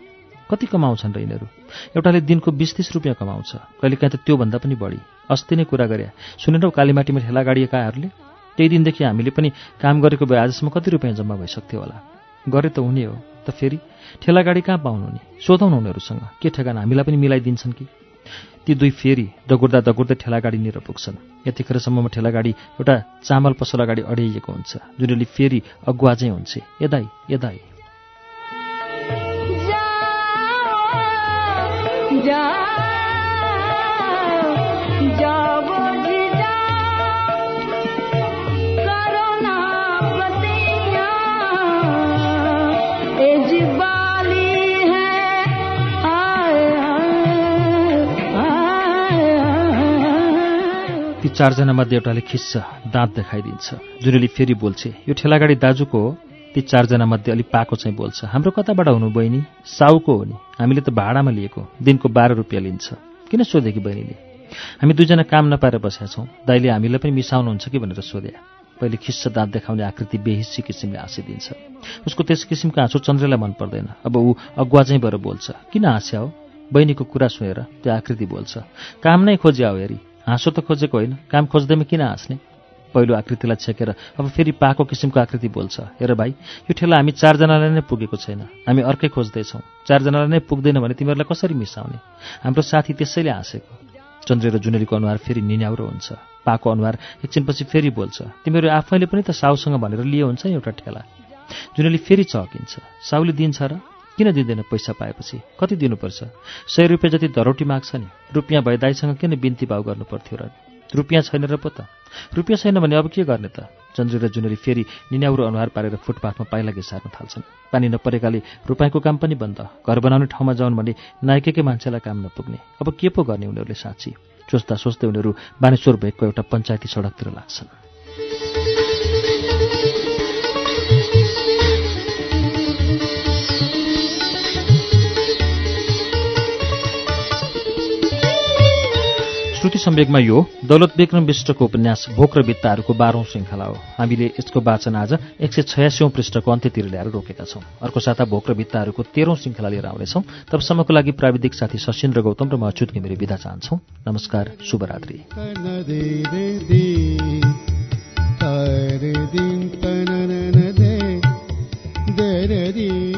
Speaker 1: कति कमाउँछन् र यिनीहरू? एउटाले दिनको बिस तिस रुपियाँ कमाउँछ। कहिलेकाहीँ त त्योभन्दा पनि बढी। अस्ति नै कुरा गरे। सुनेनौ कालीमाटीमा ठेला गाडिएकाहरूले त्यही दिनदेखि हामीले पनि काम गरेको भए आजसम्म कति रुपियाँ जम्मा भइसक्थ्यो होला। गरे त हुने हो। त फेरि ठेला गाडी कहाँ पाउनु नि सोधौँ न उनीहरूसँग। के ठेगाना हामीलाई पनि मिलाइदिन्छन् कि? ती दुई फेरि दगुर्दा दगुर्दै ठेला गाडी लिएर पुग्छन्। यतिखेरसम्ममा ठेला गाडी एउटा चामल पसल अगाडि अड्याइएको हुन्छ जुनले फेरि अगुवा चाहिँ हुन्छ। यदाई यदाई। चारजनामध्ये एउटाले खिस्छ दाँत देखाइदिन्छ। जुनेली फेरि बोल्छे यो ठेलागाडी दाजुको हो। ती चारजनामध्ये अलिक पाको चाहिँ बोल्छ। हाम्रो कताबाट हुनु बहिनी? साउको हो नि। हामीले त भाडामा लिएको। दिनको बाह्र रुपियाँ लिन्छ। किन सोधे कि बहिनीले? हामी दुईजना काम नपाएर बसेका छौँ। दाइले हामीलाई पनि मिसाउनुहुन्छ कि भनेर सोधे पहिले खिस्छ दाँत देखाउने आकृति बेहिसी किसिमले हाँसिदिन्छ। उसको त्यस किसिमको हाँसो चन्द्रलाई मन पर्दैन। अब ऊ अगुवा चाहिँ भएर बोल्छ। किन हाँस्या हो? बहिनीको कुरा सुनेर त्यो आकृति बोल्छ। काम नै खोज्या हो हेरी। हाँसो त खोजेको होइन। काम खोज्दैमा किन हाँस्ने? पहिलो आकृतिलाई छेकेर अब फेरि पाको किसिमको आकृति बोल्छ। हेर भाइ यो ठेला हामी चारजनालाई नै पुगेको छैन। हामी अर्कै खोज्दैछौँ। चारजनालाई नै पुग्दैन भने तिमीहरूलाई कसरी मिसाउने? हाम्रो साथी त्यसैले हाँसेको। चन्द्र र जुनेलीको अनुहार फेरि निन्याउरो हुन्छ। पाको अनुहार एकछिनपछि फेरि बोल्छ। तिमीहरू आफैले पनि त साउसँग भनेर लिए हुन्छ एउटा ठेला। जुनेली फेरि चहकिन्छ। साउले दिन्छ र किन दिँदैन पैसा पाएपछि? कति दिनुपर्छ? सय रुपियाँ जति धरोटी माग्छ नि। रुपियाँ भए दाईसँग किन बिन्ती भाउ गर्नु पर्थ्यो र? रुपियाँ छैन र पो त। रुपियाँ छैन भने अब के गर्ने त? चन्द्री र जुनेरी फेरि निन्याउरो अनुहार पारेर फुटपाथमा पाइला घिसार्न थाल्छन्। पानी नपरेकाले रुपाईँको काम पनि बन्द। घर बनाउने ठाउँमा जाउन् भने नायकेकै मान्छेलाई काम नपुग्ने। अब के पो गर्ने उनीहरूले साँच्ची? सोच्दा सोच्दै उनीहरू बानेश्वर भेगको एउटा पञ्चायती सडकतिर लाग्छन्। श्रुति सम्वेकमा यो दौलत विक्रम विष्टको उपन्यास भोक र भित्ताहरूको बाह्रौं श्रृङ्खला हो। हामीले यसको वाचन आज एक सय छयासीौं पृष्ठको अन्त्यतिर ल्याएर रोकेका छौं। अर्को साता भोक र भित्ताहरूको तेह्रौं श्रृङ्खला लिएर आउनेछौं। तबसम्मको लागि प्राविधिक साथी सशिन्द्र गौतम र म अच्युत घिमिरे विदा चाहन्छौ। नमस्कार शुभरात्रि।